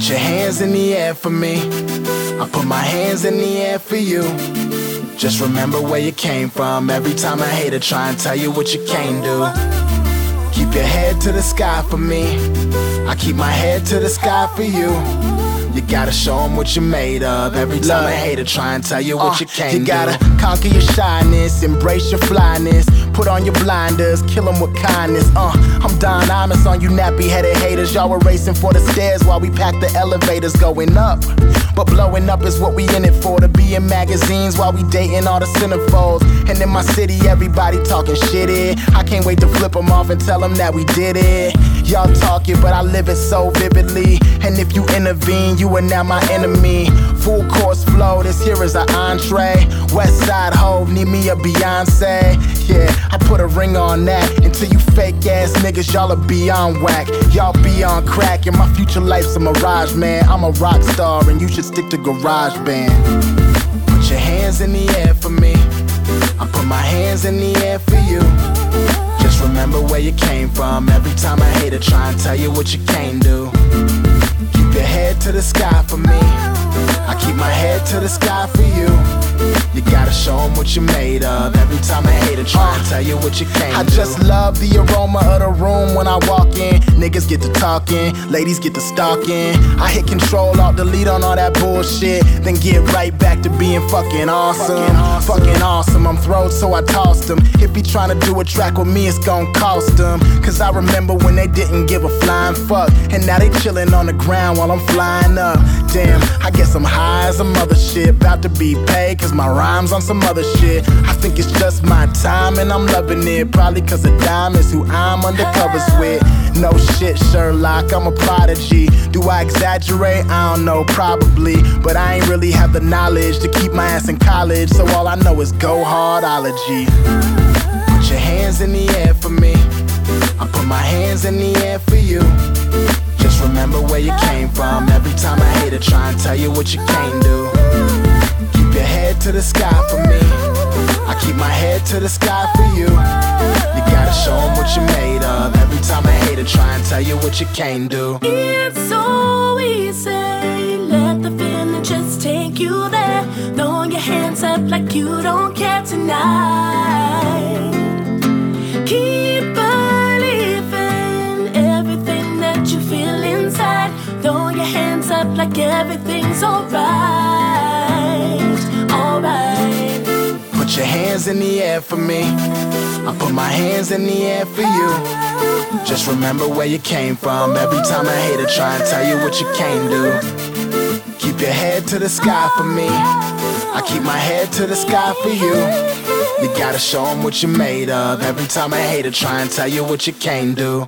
Put your hands in the air for me. I put my hands in the air for you. Just remember where you came from. Every time a hater try and tell you what you can't do. Keep your head to the sky for me. I keep my head to the sky for you. You gotta show 'em what you're made of. Every time a hater try and tell you what Uh, you can't you gotta do. conquer your shyness, embrace your flyness. Put on your blinders, kill 'em with kindness. Uh, I'm Don Imus on you nappy headed haters. Y'all were racing for the stairs while we packed the elevators going up. But blowing up is what we in it for. To be in magazines while we dating all the centerfolds. And in my city, everybody talking shitty. I can't wait to flip 'em off and tell 'em that we did it. Y'all talk it, but I live so vividly. And if you intervene, you are now my enemy. Full course flow, this here is an entree. West Side Hove, need me a Beyonce. Yeah, I put a ring on that. Until you fake ass niggas, y'all are beyond whack. Y'all beyond crack, and my future life's a mirage, man. I'm a rock star, and you should stick to garage band. Put your hands in the air for me. I put my hands in the air for you. Remember where you came from. Every time a hater try and tell you what you can't do. Keep your head to the sky for me. I keep my head to the sky for you. You gotta show 'em what you're made of. Every time a hater try and tell you what you can't I do. just love the aroma of the room when I walk in. Niggas get to talking, ladies get to stalking. I hit control, alt delete on all that bullshit. Then get right back to being fucking awesome. Fucking awesome. I'm throwed, so I tossed them. If he tryna do a track with me, it's gon' cost them. Cause I remember when they didn't give a flying fuck. And now they chillin' on the ground while I'm flying up. Damn, I guess I'm high as a mother shit. About to be paid, cause my rhymes on some other shit. I think it's just my time and I'm loving it. Probably cause a dime is who I'm undercovers with. No shit, Sherlock, I'm a prodigy. Do I exaggerate? I don't know, probably. But I ain't really have the knowledge to keep my ass in college. So all I know is go hardology. Try and tell you what you can't do. Keep your head to the sky for me. I keep my head to the sky for you. You gotta show 'em what you're made of. Every time a hater try and tell you what you can't do. It's so easy. Let the feeling just take you there. Throw your hands up like you don't care tonight. Alright. Alright. Put your hands in the air for me. I put my hands in the air for you. Just remember where you came from. Every time a hater try and tell you what you can't do. Keep your head to the sky for me. I keep my head to the sky for you. You gotta show 'em what you're made of. Every time a hater try and tell you what you can't do.